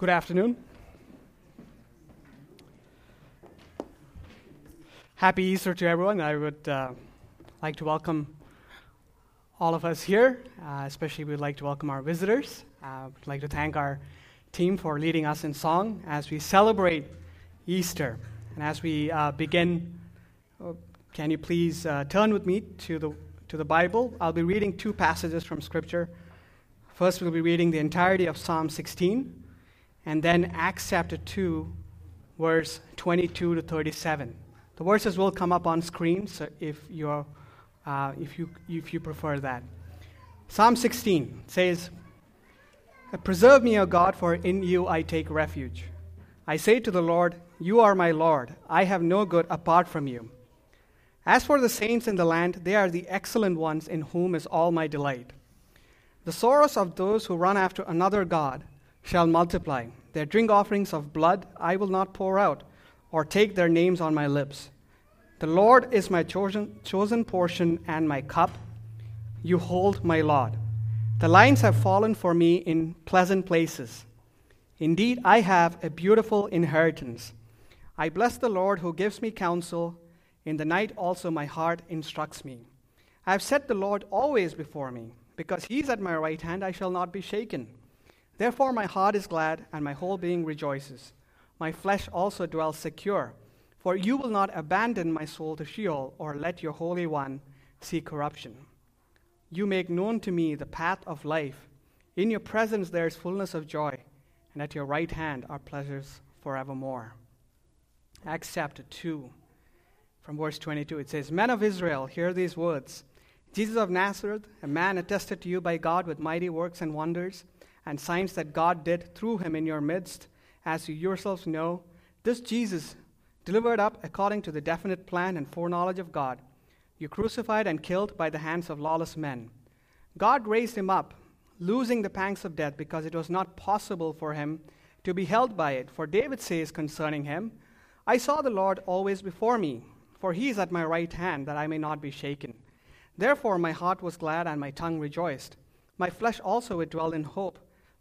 Good afternoon. Happy Easter to everyone. I would uh, like to welcome all of us here, uh, especially we'd like to welcome our visitors. Uh, would like to thank our team for leading us in song as we celebrate Easter. And as we uh, begin, uh, can you please uh, turn with me to the, to the Bible? I'll be reading two passages from Scripture. First, we'll be reading the entirety of Psalm 16 and then Acts chapter 2, verse 22 to 37. The verses will come up on screen so if, you're, uh, if, you, if you prefer that. Psalm 16 says, Preserve me, O God, for in you I take refuge. I say to the Lord, You are my Lord. I have no good apart from you. As for the saints in the land, they are the excellent ones in whom is all my delight. The sorrows of those who run after another God shall multiply. Their drink offerings of blood I will not pour out, or take their names on my lips. The Lord is my chosen, chosen portion and my cup. You hold my lot. The lines have fallen for me in pleasant places. Indeed, I have a beautiful inheritance. I bless the Lord who gives me counsel. In the night also my heart instructs me. I have set the Lord always before me. Because he is at my right hand, I shall not be shaken. Therefore, my heart is glad, and my whole being rejoices. My flesh also dwells secure, for you will not abandon my soul to Sheol, or let your Holy One see corruption. You make known to me the path of life. In your presence there is fullness of joy, and at your right hand are pleasures forevermore. Acts chapter 2, from verse 22, it says, Men of Israel, hear these words Jesus of Nazareth, a man attested to you by God with mighty works and wonders and signs that God did through him in your midst, as you yourselves know, this Jesus, delivered up according to the definite plan and foreknowledge of God, you crucified and killed by the hands of lawless men. God raised him up, losing the pangs of death, because it was not possible for him to be held by it. For David says concerning him, I saw the Lord always before me, for he is at my right hand, that I may not be shaken. Therefore my heart was glad and my tongue rejoiced. My flesh also would dwell in hope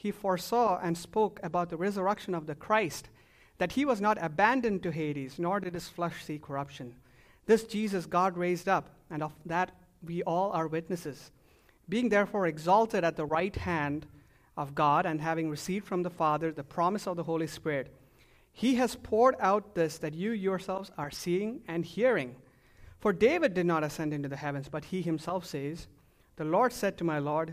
he foresaw and spoke about the resurrection of the Christ, that he was not abandoned to Hades, nor did his flesh see corruption. This Jesus God raised up, and of that we all are witnesses. Being therefore exalted at the right hand of God, and having received from the Father the promise of the Holy Spirit, he has poured out this that you yourselves are seeing and hearing. For David did not ascend into the heavens, but he himself says, The Lord said to my Lord,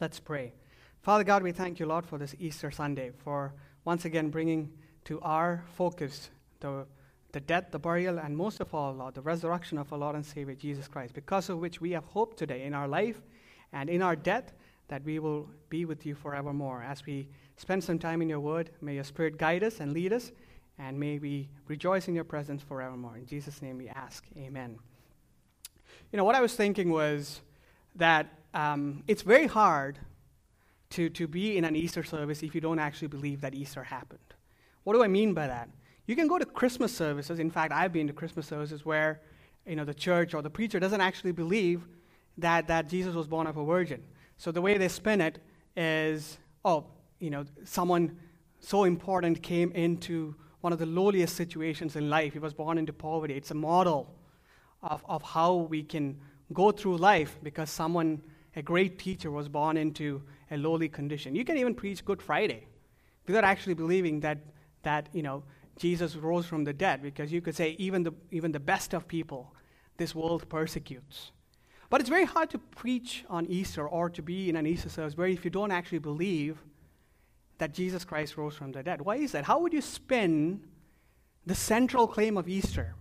Let's pray. Father God, we thank you, Lord, for this Easter Sunday, for once again bringing to our focus the, the death, the burial, and most of all, Lord, the resurrection of our Lord and Savior Jesus Christ, because of which we have hope today in our life and in our death that we will be with you forevermore. As we spend some time in your word, may your Spirit guide us and lead us, and may we rejoice in your presence forevermore. In Jesus' name we ask. Amen. You know, what I was thinking was that um, it's very hard to, to be in an Easter service if you don't actually believe that Easter happened. What do I mean by that? You can go to Christmas services. In fact, I've been to Christmas services where you know, the church or the preacher doesn't actually believe that, that Jesus was born of a virgin. So the way they spin it is, oh, you know, someone so important came into one of the lowliest situations in life. He was born into poverty. It's a model of, of how we can go through life because someone a great teacher was born into a lowly condition. You can even preach Good Friday without actually believing that, that you know, Jesus rose from the dead, because you could say even the, even the best of people, this world persecutes. But it's very hard to preach on Easter or to be in an Easter service where if you don't actually believe that Jesus Christ rose from the dead. Why is that? How would you spin the central claim of Easter?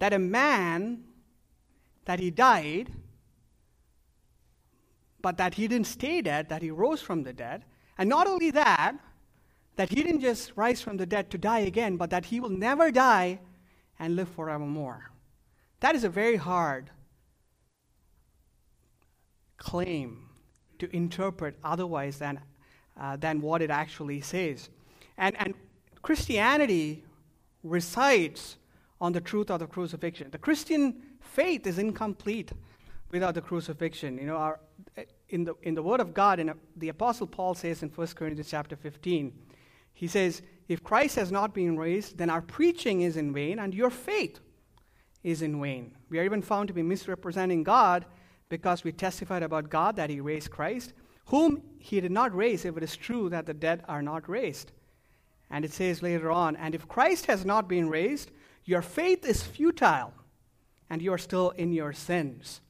That a man, that he died, but that he didn't stay dead, that he rose from the dead. And not only that, that he didn't just rise from the dead to die again, but that he will never die and live forevermore. That is a very hard claim to interpret otherwise than, uh, than what it actually says. And, and Christianity resides on the truth of the crucifixion. The Christian faith is incomplete without the crucifixion. You know, our, in, the, in the Word of God, the Apostle Paul says in 1 Corinthians chapter 15, he says, If Christ has not been raised, then our preaching is in vain and your faith is in vain. We are even found to be misrepresenting God because we testified about God that He raised Christ, whom He did not raise if it is true that the dead are not raised. And it says later on, and if Christ has not been raised, your faith is futile and you are still in your sins.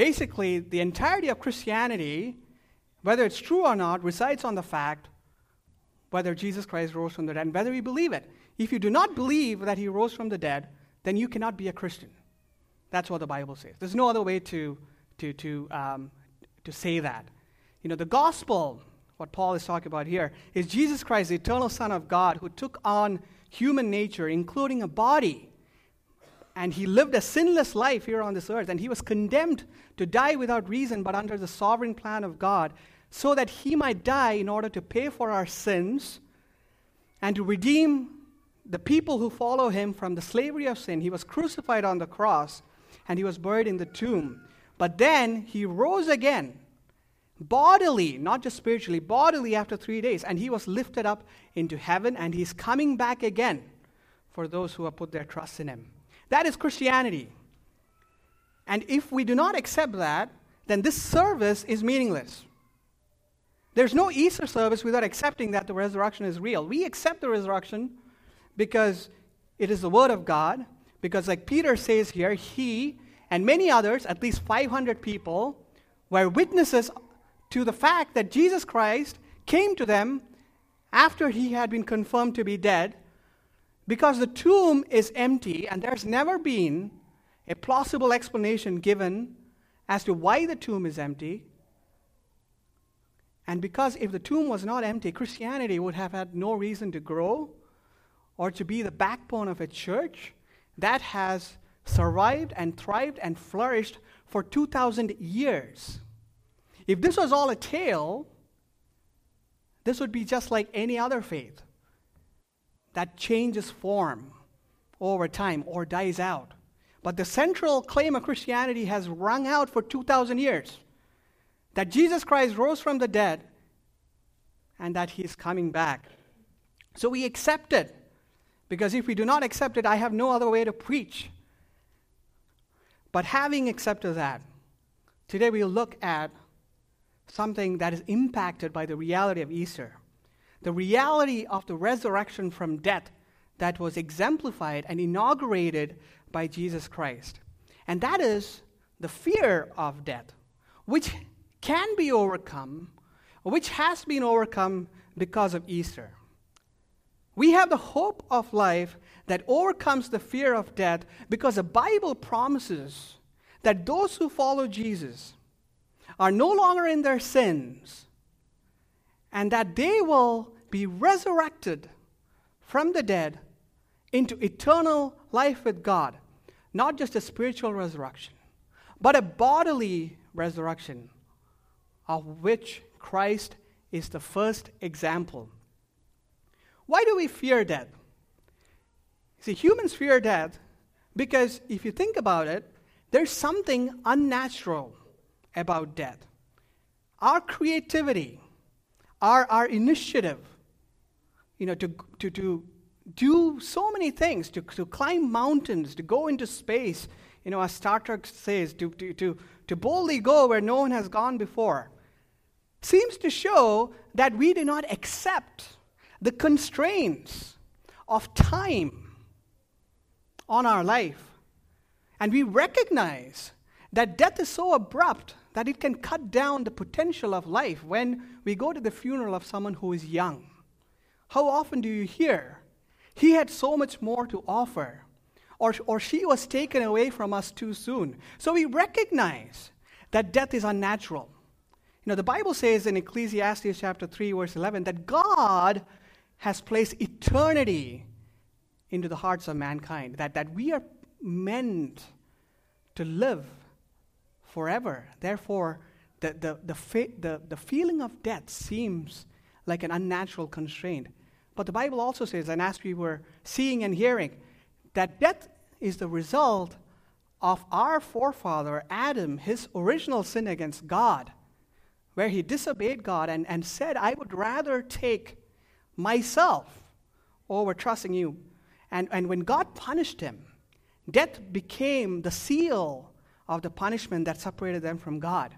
Basically, the entirety of Christianity, whether it's true or not, resides on the fact whether Jesus Christ rose from the dead and whether we believe it. If you do not believe that he rose from the dead, then you cannot be a Christian. That's what the Bible says. There's no other way to to, to, um, to say that. You know, the gospel, what Paul is talking about here, is Jesus Christ, the eternal Son of God, who took on human nature, including a body. And he lived a sinless life here on this earth. And he was condemned to die without reason, but under the sovereign plan of God, so that he might die in order to pay for our sins and to redeem the people who follow him from the slavery of sin. He was crucified on the cross and he was buried in the tomb. But then he rose again, bodily, not just spiritually, bodily after three days. And he was lifted up into heaven, and he's coming back again for those who have put their trust in him. That is Christianity. And if we do not accept that, then this service is meaningless. There's no Easter service without accepting that the resurrection is real. We accept the resurrection because it is the Word of God, because, like Peter says here, He and many others, at least 500 people, were witnesses to the fact that Jesus Christ came to them after he had been confirmed to be dead because the tomb is empty and there's never been a plausible explanation given as to why the tomb is empty. And because if the tomb was not empty, Christianity would have had no reason to grow or to be the backbone of a church that has survived and thrived and flourished for 2,000 years. If this was all a tale, this would be just like any other faith that changes form over time or dies out. But the central claim of Christianity has rung out for 2,000 years that Jesus Christ rose from the dead and that he is coming back. So we accept it. Because if we do not accept it, I have no other way to preach but having accepted that, today we'll look at something that is impacted by the reality of Easter. The reality of the resurrection from death that was exemplified and inaugurated by Jesus Christ. And that is the fear of death, which can be overcome, which has been overcome because of Easter. We have the hope of life that overcomes the fear of death because the Bible promises that those who follow Jesus are no longer in their sins and that they will be resurrected from the dead into eternal life with God. Not just a spiritual resurrection, but a bodily resurrection, of which Christ is the first example. Why do we fear death? See, humans fear death because if you think about it, there's something unnatural about death. Our creativity, our, our initiative, you know, to, to, to do so many things, to, to climb mountains, to go into space, you know, as Star Trek says, to, to, to, to boldly go where no one has gone before, seems to show that we do not accept the constraints of time on our life. And we recognize that death is so abrupt that it can cut down the potential of life when we go to the funeral of someone who is young. How often do you hear, he had so much more to offer, or, or she was taken away from us too soon? So we recognize that death is unnatural. You know, the Bible says in Ecclesiastes chapter 3, verse 11, that God has placed eternity into the hearts of mankind, that, that we are meant to live forever. Therefore, the, the, the, the, the feeling of death seems like an unnatural constraint. But the Bible also says, and as we were seeing and hearing, that death is the result of our forefather Adam, his original sin against God, where he disobeyed God and, and said, I would rather take myself over trusting you. And, and when God punished him, death became the seal of the punishment that separated them from God.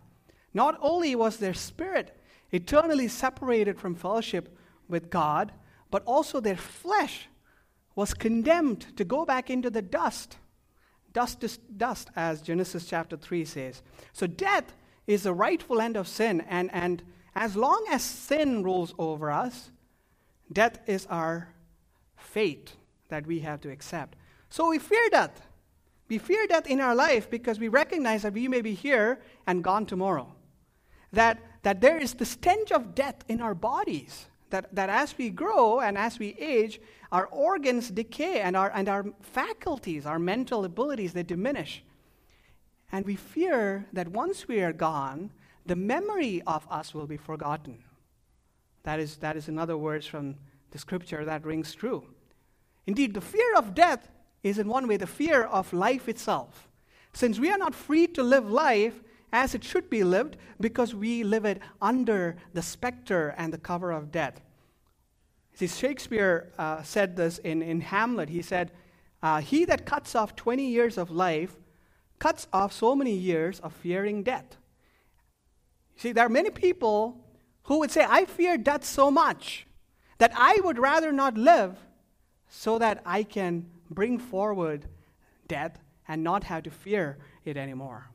Not only was their spirit eternally separated from fellowship with God, but also their flesh was condemned to go back into the dust. Dust is dust, as Genesis chapter 3 says. So death is the rightful end of sin, and, and as long as sin rules over us, death is our fate that we have to accept. So we fear death. We fear death in our life because we recognize that we may be here and gone tomorrow. That, that there is the stench of death in our bodies. That, that as we grow and as we age, our organs decay and our, and our faculties, our mental abilities, they diminish. And we fear that once we are gone, the memory of us will be forgotten. That is, that is in other words from the scripture that rings true. Indeed, the fear of death is, in one way, the fear of life itself. Since we are not free to live life as it should be lived because we live it under the specter and the cover of death. See, Shakespeare uh, said this in, in Hamlet. He said, uh, He that cuts off 20 years of life cuts off so many years of fearing death. See, there are many people who would say, I fear death so much that I would rather not live so that I can bring forward death and not have to fear it anymore.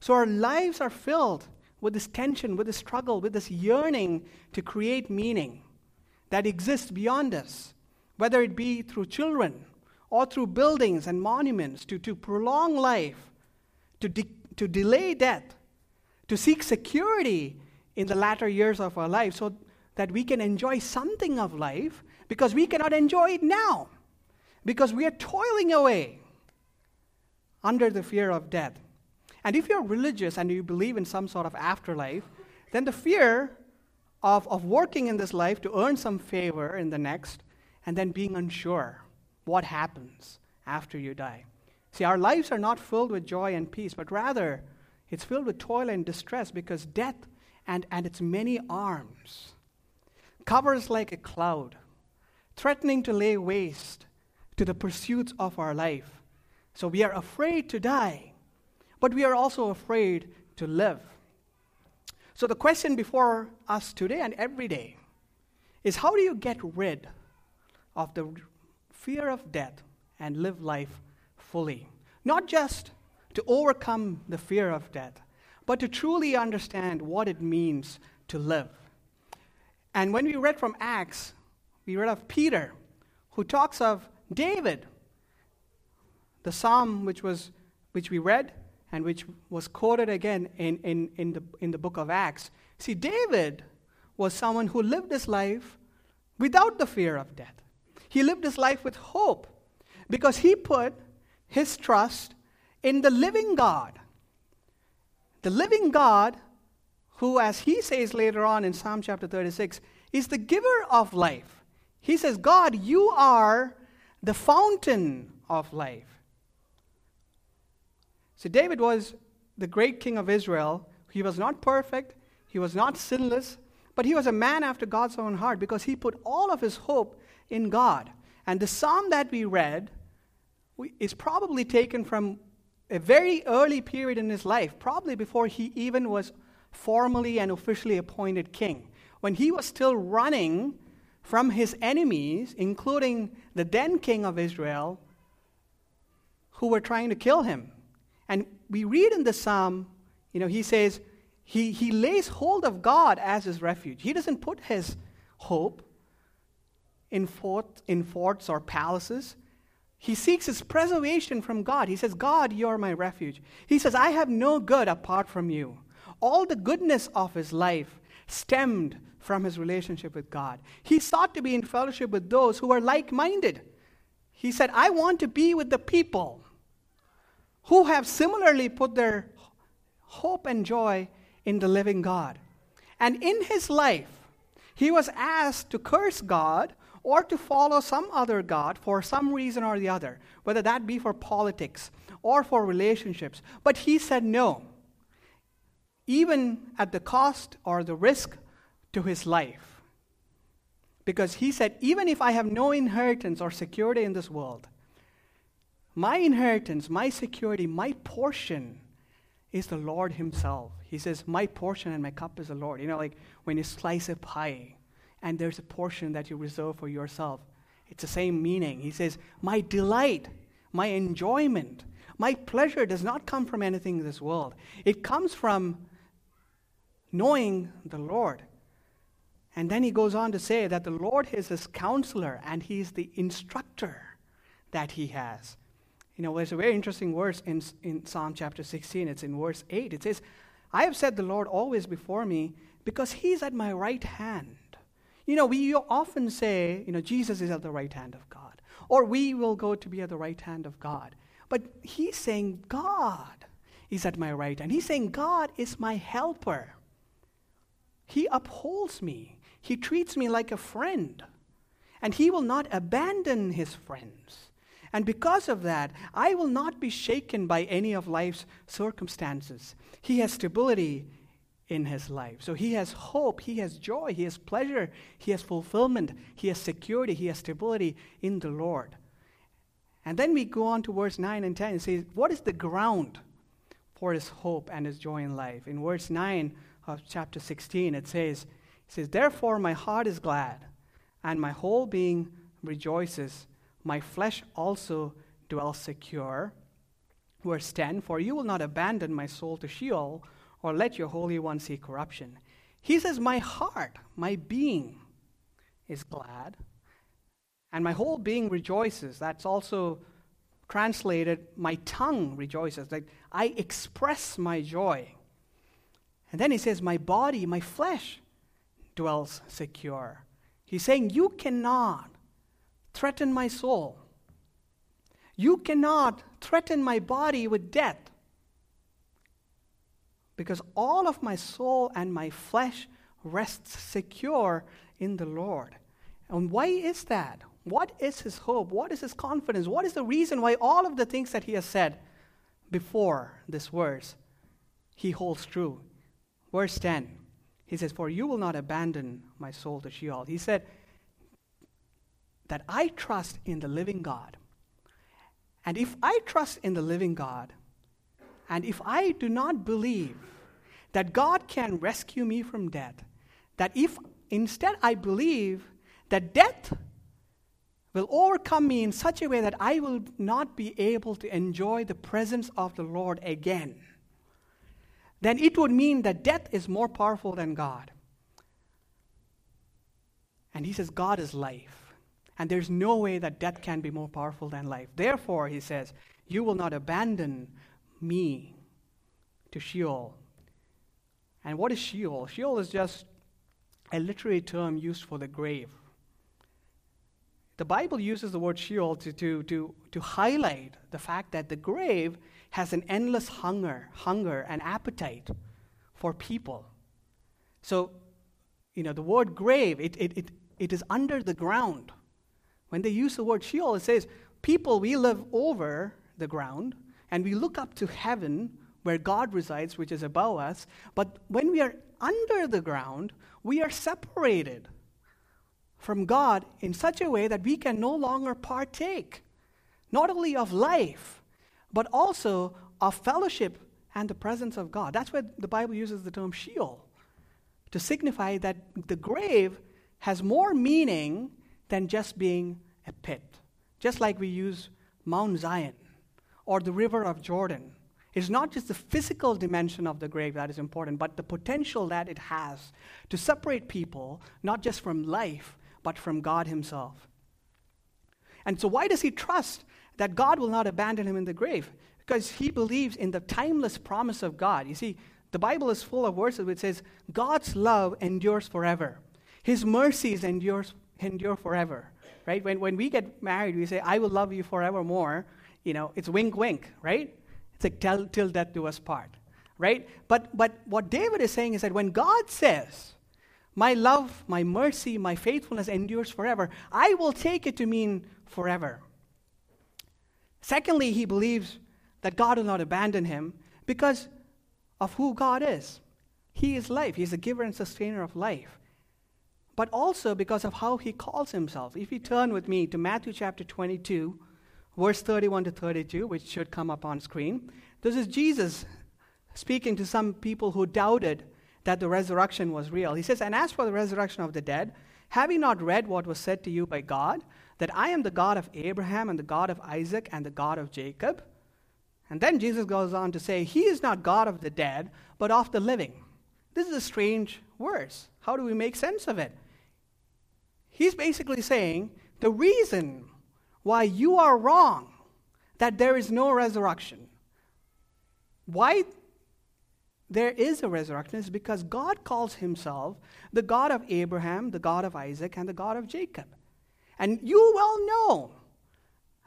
So our lives are filled with this tension, with this struggle, with this yearning to create meaning that exists beyond us, whether it be through children or through buildings and monuments, to, to prolong life, to, de- to delay death, to seek security in the latter years of our life so that we can enjoy something of life because we cannot enjoy it now because we are toiling away under the fear of death. And if you're religious and you believe in some sort of afterlife, then the fear of, of working in this life to earn some favor in the next and then being unsure what happens after you die. See, our lives are not filled with joy and peace, but rather it's filled with toil and distress because death and, and its many arms covers like a cloud, threatening to lay waste to the pursuits of our life. So we are afraid to die, but we are also afraid to live. So the question before us today and every day is how do you get rid of the fear of death and live life fully? Not just to overcome the fear of death, but to truly understand what it means to live. And when we read from Acts, we read of Peter, who talks of David, the psalm which, was, which we read and which was quoted again in, in, in, the, in the book of Acts. See, David was someone who lived his life without the fear of death. He lived his life with hope because he put his trust in the living God. The living God, who, as he says later on in Psalm chapter 36, is the giver of life. He says, God, you are the fountain of life. So, David was the great king of Israel. He was not perfect, he was not sinless, but he was a man after God's own heart because he put all of his hope in God. And the psalm that we read is probably taken from a very early period in his life, probably before he even was formally and officially appointed king. When he was still running from his enemies, including the then king of Israel, who were trying to kill him. And we read in the psalm, you know, he says, he, he lays hold of God as his refuge. He doesn't put his hope in, fort, in forts or palaces. He seeks his preservation from God. He says, God, you're my refuge. He says, I have no good apart from you. All the goodness of his life stemmed from his relationship with God. He sought to be in fellowship with those who were like minded. He said, I want to be with the people who have similarly put their hope and joy in the living God. And in his life, he was asked to curse God or to follow some other God for some reason or the other, whether that be for politics or for relationships. But he said no, even at the cost or the risk to his life. Because he said, even if I have no inheritance or security in this world, my inheritance, my security, my portion is the Lord Himself. He says, My portion and my cup is the Lord. You know, like when you slice a pie, and there's a portion that you reserve for yourself. It's the same meaning. He says, My delight, my enjoyment, my pleasure does not come from anything in this world. It comes from knowing the Lord. And then he goes on to say that the Lord is his counselor and he's the instructor that he has. You know, there's a very interesting verse in, in Psalm chapter 16. It's in verse 8. It says, I have set the Lord always before me because he's at my right hand. You know, we often say, you know, Jesus is at the right hand of God, or we will go to be at the right hand of God. But he's saying, God is at my right hand. He's saying, God is my helper. He upholds me, He treats me like a friend, and He will not abandon His friends. And because of that, I will not be shaken by any of life's circumstances. He has stability in his life. So he has hope, he has joy, he has pleasure, he has fulfillment, he has security, he has stability in the Lord. And then we go on to verse 9 and 10 and say, What is the ground for his hope and his joy in life? In verse 9 of chapter 16, it says, it says, Therefore my heart is glad, and my whole being rejoices. My flesh also dwells secure. Verse 10 For you will not abandon my soul to Sheol or let your Holy One see corruption. He says, My heart, my being is glad, and my whole being rejoices. That's also translated, My tongue rejoices. Like I express my joy. And then he says, My body, my flesh dwells secure. He's saying, You cannot threaten my soul. You cannot threaten my body with death because all of my soul and my flesh rests secure in the Lord. And why is that? What is his hope? What is his confidence? What is the reason why all of the things that he has said before this verse he holds true? Verse 10, he says, For you will not abandon my soul to Sheol. He said that I trust in the living God. And if I trust in the living God, and if I do not believe that God can rescue me from death, that if instead I believe that death will overcome me in such a way that I will not be able to enjoy the presence of the Lord again, then it would mean that death is more powerful than God. And he says, God is life. And there's no way that death can be more powerful than life. Therefore, he says, You will not abandon me to Sheol. And what is Sheol? Sheol is just a literary term used for the grave. The Bible uses the word Sheol to, to, to, to highlight the fact that the grave has an endless hunger, hunger and appetite for people. So, you know, the word grave, it, it, it, it is under the ground. When they use the word Sheol, it says, people, we live over the ground and we look up to heaven where God resides, which is above us. But when we are under the ground, we are separated from God in such a way that we can no longer partake not only of life, but also of fellowship and the presence of God. That's why the Bible uses the term Sheol to signify that the grave has more meaning than just being a pit. Just like we use Mount Zion or the river of Jordan. It's not just the physical dimension of the grave that is important, but the potential that it has to separate people, not just from life, but from God Himself. And so, why does he trust that God will not abandon him in the grave? Because he believes in the timeless promise of God. You see, the Bible is full of verses which says, God's love endures forever. His mercies endures, endure forever. Right? When, when we get married, we say, I will love you forevermore. You know, it's wink, wink, right? It's like till, till death do us part. Right? But, but what David is saying is that when God says, my love, my mercy, my faithfulness endures forever, I will take it to mean forever. Secondly, he believes that God will not abandon him because of who God is. He is life, He's the giver and sustainer of life but also because of how he calls himself. If you turn with me to Matthew chapter 22, verse 31 to 32, which should come up on screen, this is Jesus speaking to some people who doubted that the resurrection was real. He says, And as for the resurrection of the dead, have you not read what was said to you by God? That I am the God of Abraham and the God of Isaac and the God of Jacob? And then Jesus goes on to say, He is not God of the dead, but of the living. This is a strange verse. How do we make sense of it? He's basically saying the reason why you are wrong that there is no resurrection, why there is a resurrection is because God calls himself the God of Abraham, the God of Isaac, and the God of Jacob. And you well know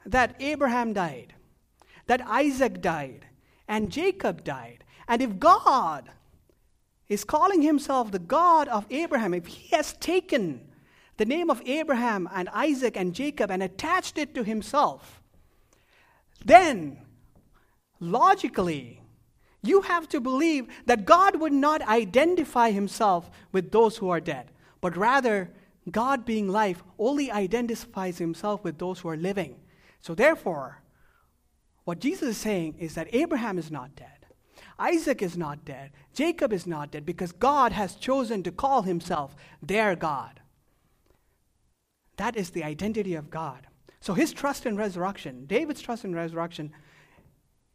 that Abraham died, that Isaac died, and Jacob died. And if God is calling himself the God of Abraham, if he has taken the name of Abraham and Isaac and Jacob and attached it to himself, then logically, you have to believe that God would not identify himself with those who are dead, but rather, God being life only identifies himself with those who are living. So, therefore, what Jesus is saying is that Abraham is not dead. Isaac is not dead. Jacob is not dead because God has chosen to call himself their God. That is the identity of God. So his trust in resurrection, David's trust in resurrection,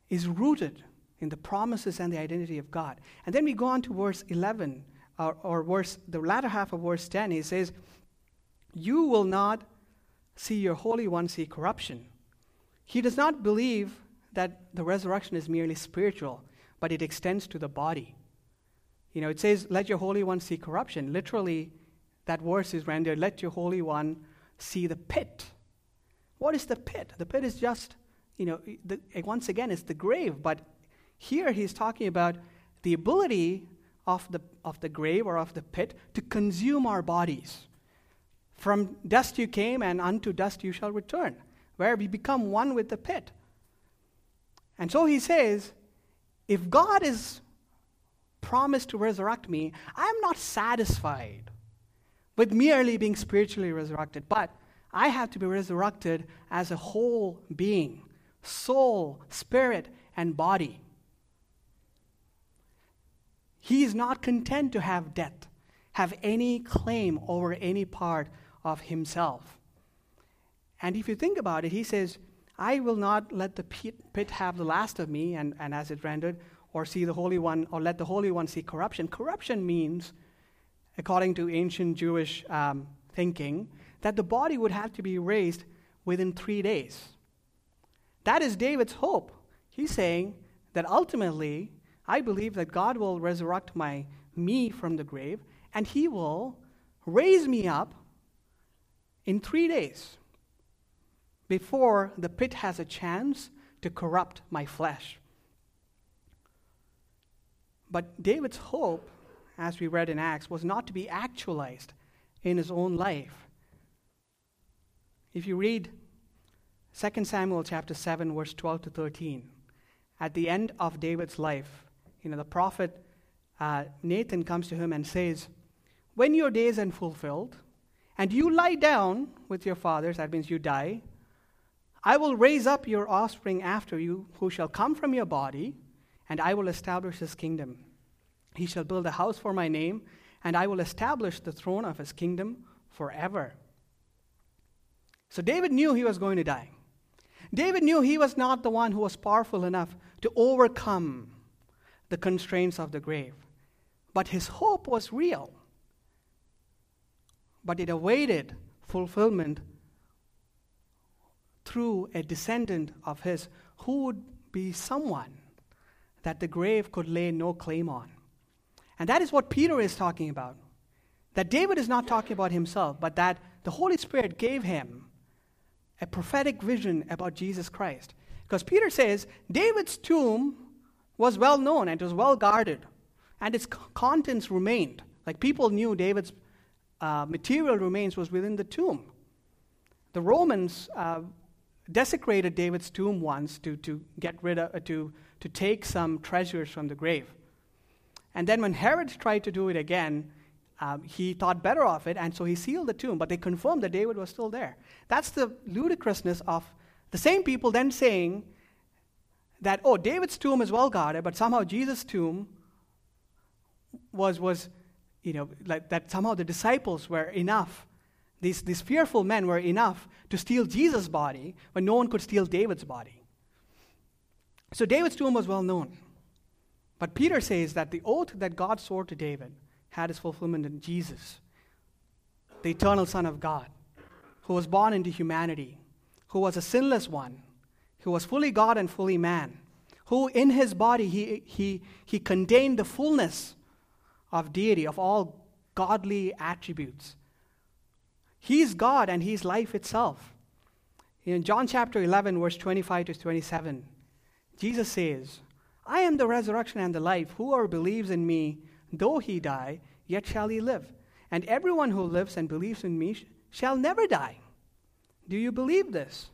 is rooted in the promises and the identity of God. And then we go on to verse 11, or, or verse, the latter half of verse 10. He says, You will not see your Holy One see corruption. He does not believe that the resurrection is merely spiritual, but it extends to the body. You know, it says, Let your Holy One see corruption. Literally, that verse is rendered, Let your Holy One see the pit. What is the pit? The pit is just, you know, the, once again, it's the grave, but here he's talking about the ability of the, of the grave or of the pit to consume our bodies. From dust you came, and unto dust you shall return, where we become one with the pit. And so he says, if God is promised to resurrect me, I'm not satisfied with merely being spiritually resurrected, but I have to be resurrected as a whole being soul, spirit, and body. He is not content to have death, have any claim over any part of himself. And if you think about it, he says, I will not let the pit, have the last of me, and, and as it rendered, or see the Holy One, or let the Holy One see corruption. Corruption means according to ancient Jewish um, thinking, that the body would have to be raised within three days. That is David's hope. He's saying that ultimately, I believe that God will resurrect my me from the grave, and He will raise me up in three days before the pit has a chance to corrupt my flesh. But David's hope as we read in Acts, was not to be actualized in his own life. If you read 2 Samuel chapter 7, verse 12 to 13, at the end of David's life, you know, the prophet uh, Nathan comes to him and says, When your days are fulfilled, and you lie down with your fathers, that means you die, I will raise up your offspring after you, who shall come from your body, and I will establish his kingdom. He shall build a house for my name, and I will establish the throne of his kingdom forever. So David knew he was going to die. David knew he was not the one who was powerful enough to overcome the constraints of the grave. But his hope was real. But it awaited fulfillment through a descendant of his who would be someone that the grave could lay no claim on. And that is what Peter is talking about. That David is not talking about himself, but that the Holy Spirit gave him a prophetic vision about Jesus Christ. Because Peter says David's tomb was well known and it was well guarded, and its contents remained. Like people knew David's uh, material remains was within the tomb. The Romans uh, desecrated David's tomb once to, to get rid of, uh, to, to take some treasures from the grave. And then when Herod tried to do it again, um, he thought better of it, and so he sealed the tomb, but they confirmed that David was still there. That's the ludicrousness of the same people then saying that, oh, David's tomb is well guarded, but somehow Jesus' tomb was, was you know, like that somehow the disciples were enough these, these fearful men were enough to steal Jesus' body when no one could steal David's body. So David's tomb was well known. But Peter says that the oath that God swore to David had its fulfillment in Jesus, the eternal Son of God, who was born into humanity, who was a sinless one, who was fully God and fully man, who in his body he, he, he contained the fullness of deity, of all godly attributes. He's God and He's life itself. In John chapter 11, verse 25 to 27, Jesus says, I am the resurrection and the life. Whoever believes in me, though he die, yet shall he live. And everyone who lives and believes in me sh- shall never die. Do you believe this?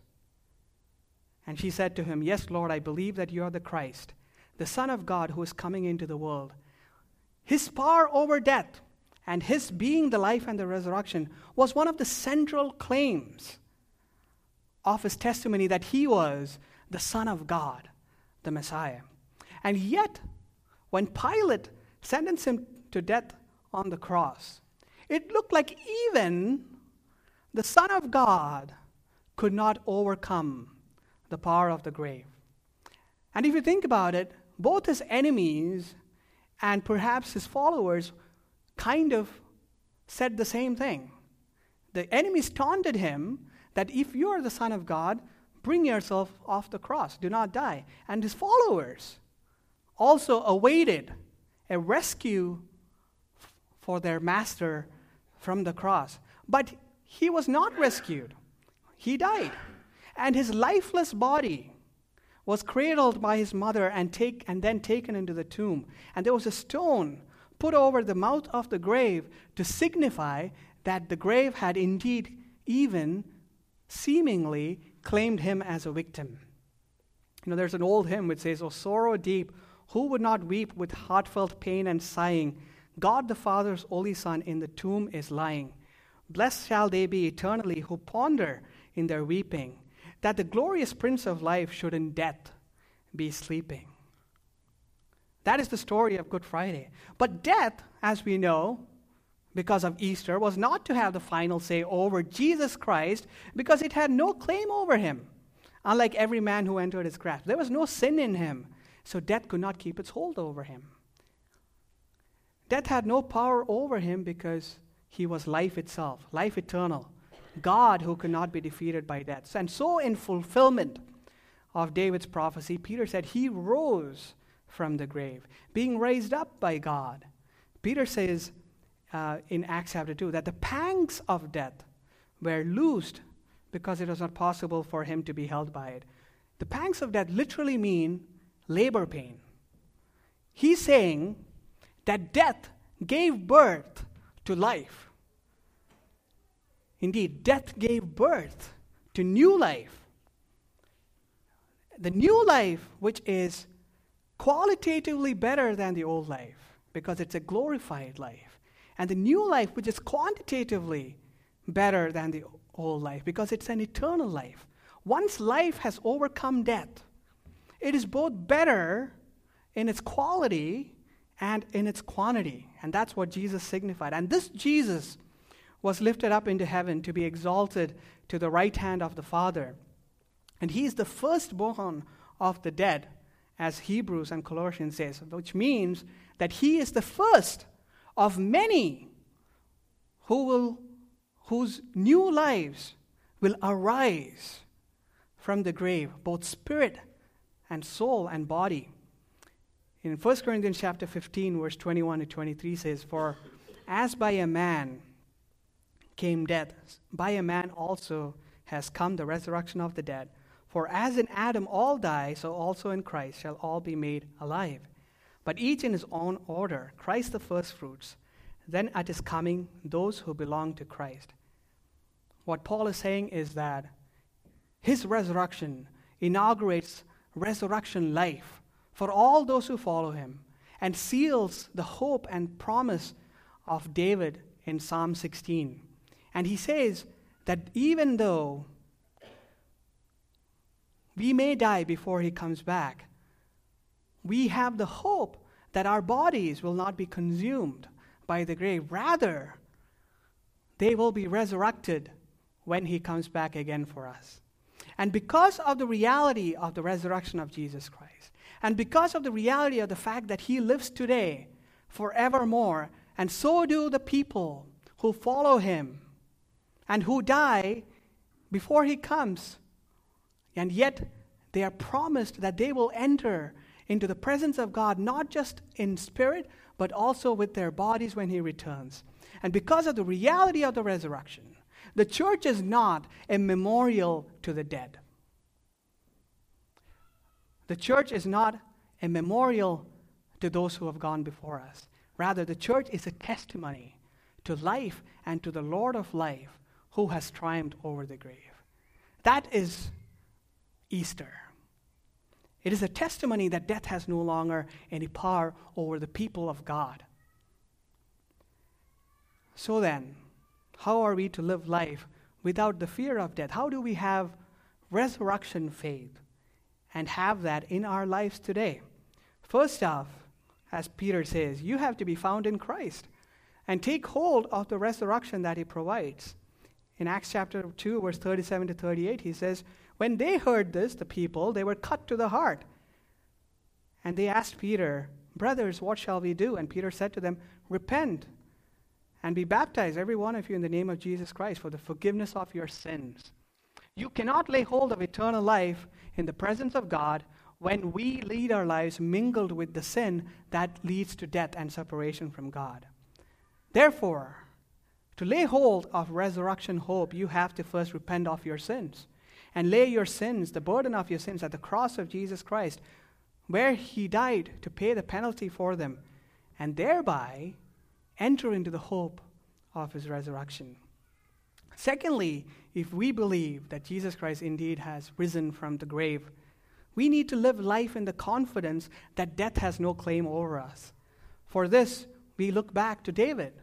And she said to him, Yes, Lord, I believe that you are the Christ, the Son of God who is coming into the world. His power over death and his being the life and the resurrection was one of the central claims of his testimony that he was the Son of God, the Messiah. And yet, when Pilate sentenced him to death on the cross, it looked like even the Son of God could not overcome the power of the grave. And if you think about it, both his enemies and perhaps his followers kind of said the same thing. The enemies taunted him that if you are the Son of God, bring yourself off the cross, do not die. And his followers also awaited a rescue for their master from the cross. But he was not rescued, he died. And his lifeless body was cradled by his mother and, take, and then taken into the tomb. And there was a stone put over the mouth of the grave to signify that the grave had indeed even seemingly claimed him as a victim. You know, there's an old hymn which says, O sorrow deep, who would not weep with heartfelt pain and sighing? God the Father's only Son in the tomb is lying. Blessed shall they be eternally who ponder in their weeping, that the glorious Prince of life should in death be sleeping. That is the story of Good Friday. But death, as we know, because of Easter, was not to have the final say over Jesus Christ because it had no claim over him, unlike every man who entered his grasp. There was no sin in him, so death could not keep its hold over him. Death had no power over him because he was life itself, life eternal, God who could not be defeated by death. And so, in fulfillment of David's prophecy, Peter said, He rose from the grave, being raised up by God. Peter says uh, in Acts chapter 2 that the pangs of death were loosed because it was not possible for him to be held by it. The pangs of death literally mean labor pain. He's saying that death gave birth to life. Indeed, death gave birth to new life. The new life, which is qualitatively better than the old life because it's a glorified life. And the new life, which is quantitatively better than the old life because it's an eternal life. Once life has overcome death, it is both better in its quality and in its quantity. And that's what Jesus signified. And this Jesus was lifted up into heaven to be exalted to the right hand of the Father. And he is the firstborn of the dead, as Hebrews and Colossians says, which means that he is the first of many who will, whose new lives will arise from the grave, both spirit and soul and body. In 1 Corinthians chapter 15, verse 21 to 23 says, For as by a man came death, by a man also has come the resurrection of the dead. For as in Adam all die, so also in Christ shall all be made alive. But each in his own order Christ the firstfruits, then at his coming, those who belong to Christ. What Paul is saying is that his resurrection inaugurates resurrection life for all those who follow him and seals the hope and promise of David in Psalm 16. And he says that even though we may die before he comes back, we have the hope that our bodies will not be consumed by the grave. Rather, they will be resurrected when he comes back again for us. And because of the reality of the resurrection of Jesus Christ, and because of the reality of the fact that he lives today forevermore, and so do the people who follow him and who die before he comes, and yet they are promised that they will enter into the presence of God, not just in spirit, but also with their bodies when He returns. And because of the reality of the resurrection, the church is not a memorial to the dead. The church is not a memorial to those who have gone before us. Rather, the church is a testimony to life and to the Lord of life who has triumphed over the grave. That is Easter. It is a testimony that death has no longer any power over the people of God. So then, how are we to live life without the fear of death? How do we have resurrection faith and have that in our lives today? First off, as Peter says, you have to be found in Christ and take hold of the resurrection that he provides. In Acts chapter 2, verse 37 to 38, he says, when they heard this, the people, they were cut to the heart. And they asked Peter, Brothers, what shall we do? And Peter said to them, Repent and be baptized, every one of you, in the name of Jesus Christ for the forgiveness of your sins. You cannot lay hold of eternal life in the presence of God when we lead our lives mingled with the sin that leads to death and separation from God. Therefore, to lay hold of resurrection hope, you have to first repent of your sins and lay your sins, the burden of your sins, at the cross of Jesus Christ, where he died to pay the penalty for them, and thereby enter into the hope of his resurrection. Secondly, if we believe that Jesus Christ indeed has risen from the grave, we need to live life in the confidence that death has no claim over us. For this, we look back to David.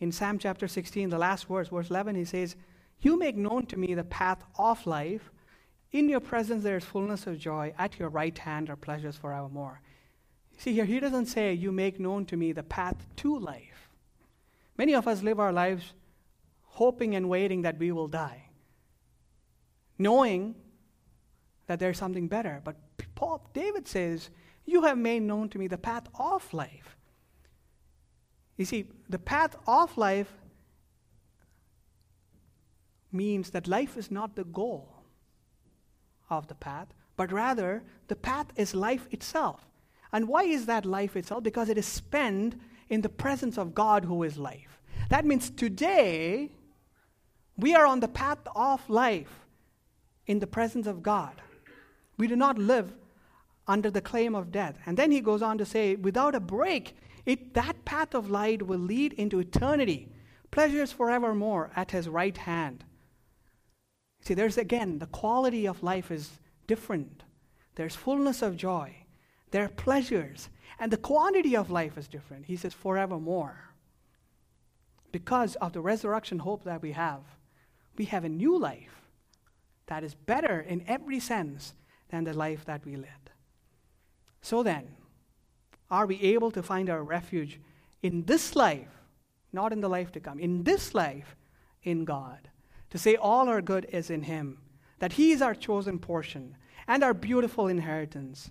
In Psalm chapter 16, the last verse, verse 11, he says, you make known to me the path of life. In your presence there is fullness of joy. At your right hand are pleasures forevermore. See here, he doesn't say, You make known to me the path to life. Many of us live our lives hoping and waiting that we will die, knowing that there's something better. But Paul, David says, You have made known to me the path of life. You see, the path of life means that life is not the goal of the path, but rather the path is life itself. And why is that life itself? Because it is spent in the presence of God who is life. That means today we are on the path of life in the presence of God. We do not live under the claim of death. And then he goes on to say, without a break, it, that path of light will lead into eternity, pleasures forevermore at his right hand. See, there's again, the quality of life is different. There's fullness of joy, there are pleasures, and the quantity of life is different. He says, forevermore. Because of the resurrection hope that we have, we have a new life that is better in every sense than the life that we led. So then, are we able to find our refuge in this life, not in the life to come, in this life in God, to say all our good is in Him, that He is our chosen portion and our beautiful inheritance,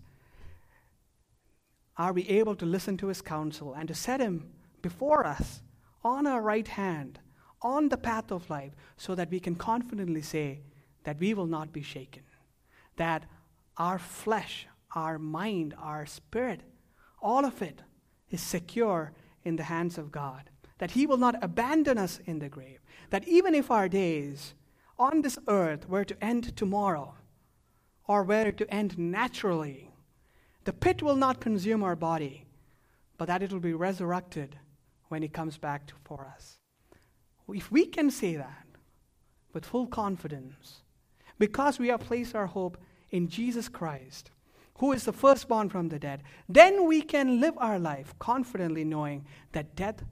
are we able to listen to His counsel and to set Him before us on our right hand, on the path of life, so that we can confidently say that we will not be shaken, that our flesh, our mind, our spirit, all of it is secure in the hands of God, that He will not abandon us in the grave, that even if our days on this earth were to end tomorrow, or were to end naturally, the pit will not consume our body, but that it will be resurrected when He comes back to, for us. If we can say that with full confidence, because we have placed our hope in Jesus Christ, who is the firstborn from the dead, then we can live our life confidently knowing that death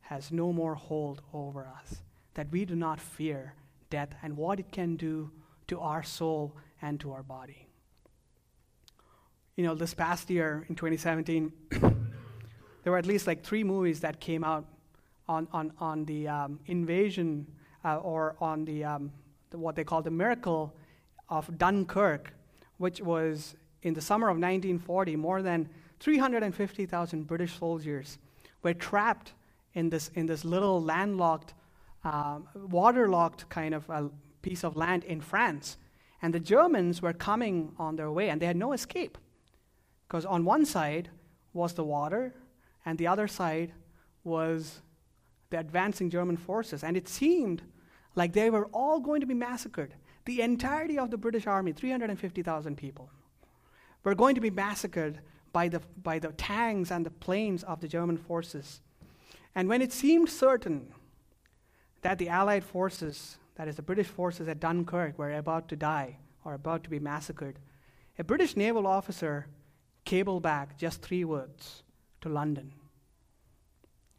has no more hold over us, that we do not fear death and what it can do to our soul and to our body. You know, this past year in 2017, there were at least like three movies that came out on, on, on the um, invasion uh, or on the, um, the, what they call the miracle of Dunkirk, which was in the summer of 1940, more than 350,000 British soldiers were trapped in this, in this little landlocked, um, waterlocked kind of a piece of land in France. And the Germans were coming on their way, and they had no escape. Because on one side was the water, and the other side was the advancing German forces. And it seemed like they were all going to be massacred. The entirety of the British army, 350,000 people were going to be massacred by the, by the tanks and the planes of the German forces. And when it seemed certain that the Allied forces, that is, the British forces at Dunkirk, were about to die or about to be massacred, a British naval officer cabled back just three words to London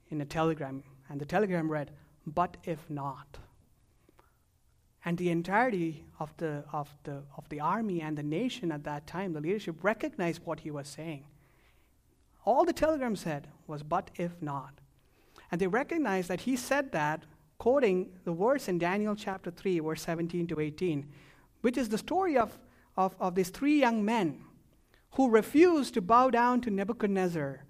in a telegram. And the telegram read, But if not. And the entirety of the, of, the, of the army and the nation at that time, the leadership, recognized what he was saying. All the telegram said was, but if not. And they recognized that he said that, quoting the verse in Daniel chapter 3, verse 17 to 18, which is the story of, of, of these three young men who refused to bow down to Nebuchadnezzar.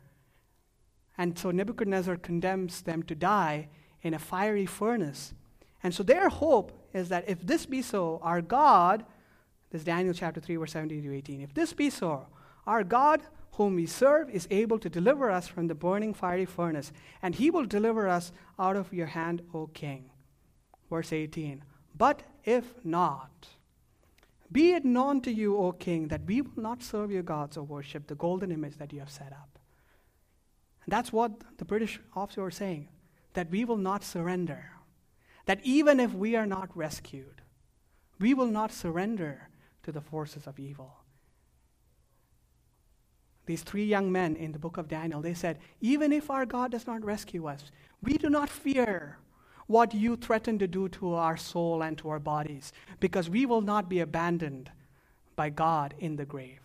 And so Nebuchadnezzar condemns them to die in a fiery furnace. And so their hope is that if this be so, our God, this Daniel chapter 3, verse 17 to 18, if this be so, our God whom we serve is able to deliver us from the burning fiery furnace, and he will deliver us out of your hand, O king. Verse 18. But if not, be it known to you, O king, that we will not serve your gods or worship the golden image that you have set up. And that's what the British officer was saying, that we will not surrender that even if we are not rescued, we will not surrender to the forces of evil. These three young men in the book of Daniel, they said, Even if our God does not rescue us, we do not fear what you threaten to do to our soul and to our bodies, because we will not be abandoned by God in the grave.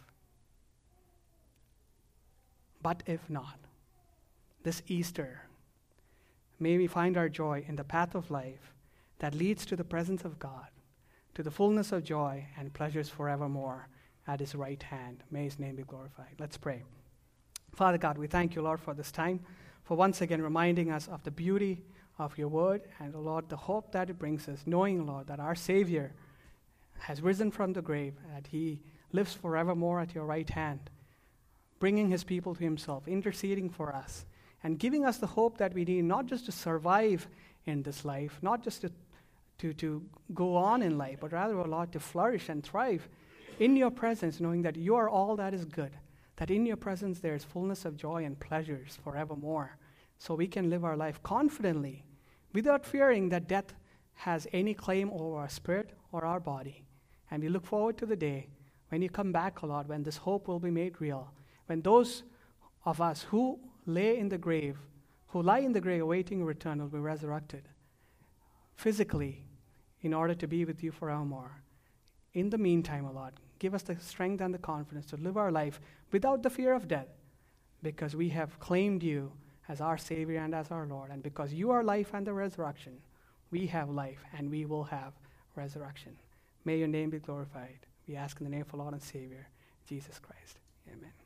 But if not, this Easter, may we find our joy in the path of life that leads to the presence of God, to the fullness of joy and pleasures forevermore at his right hand. May his name be glorified. Let's pray. Father God, we thank you, Lord, for this time, for once again reminding us of the beauty of your word and, Lord, the hope that it brings us, knowing, Lord, that our Savior has risen from the grave, that he lives forevermore at your right hand, bringing his people to himself, interceding for us, and giving us the hope that we need, not just to survive in this life, not just to to, to go on in life, but rather, O Lord, to flourish and thrive in your presence, knowing that you are all that is good, that in your presence there is fullness of joy and pleasures forevermore. So we can live our life confidently without fearing that death has any claim over our spirit or our body. And we look forward to the day when you come back, O Lord, when this hope will be made real, when those of us who lay in the grave, who lie in the grave awaiting return, will be resurrected physically in order to be with you forevermore. In the meantime, O Lord, give us the strength and the confidence to live our life without the fear of death, because we have claimed you as our Savior and as our Lord, and because you are life and the resurrection, we have life and we will have resurrection. May your name be glorified. We ask in the name of our Lord and Savior, Jesus Christ. Amen.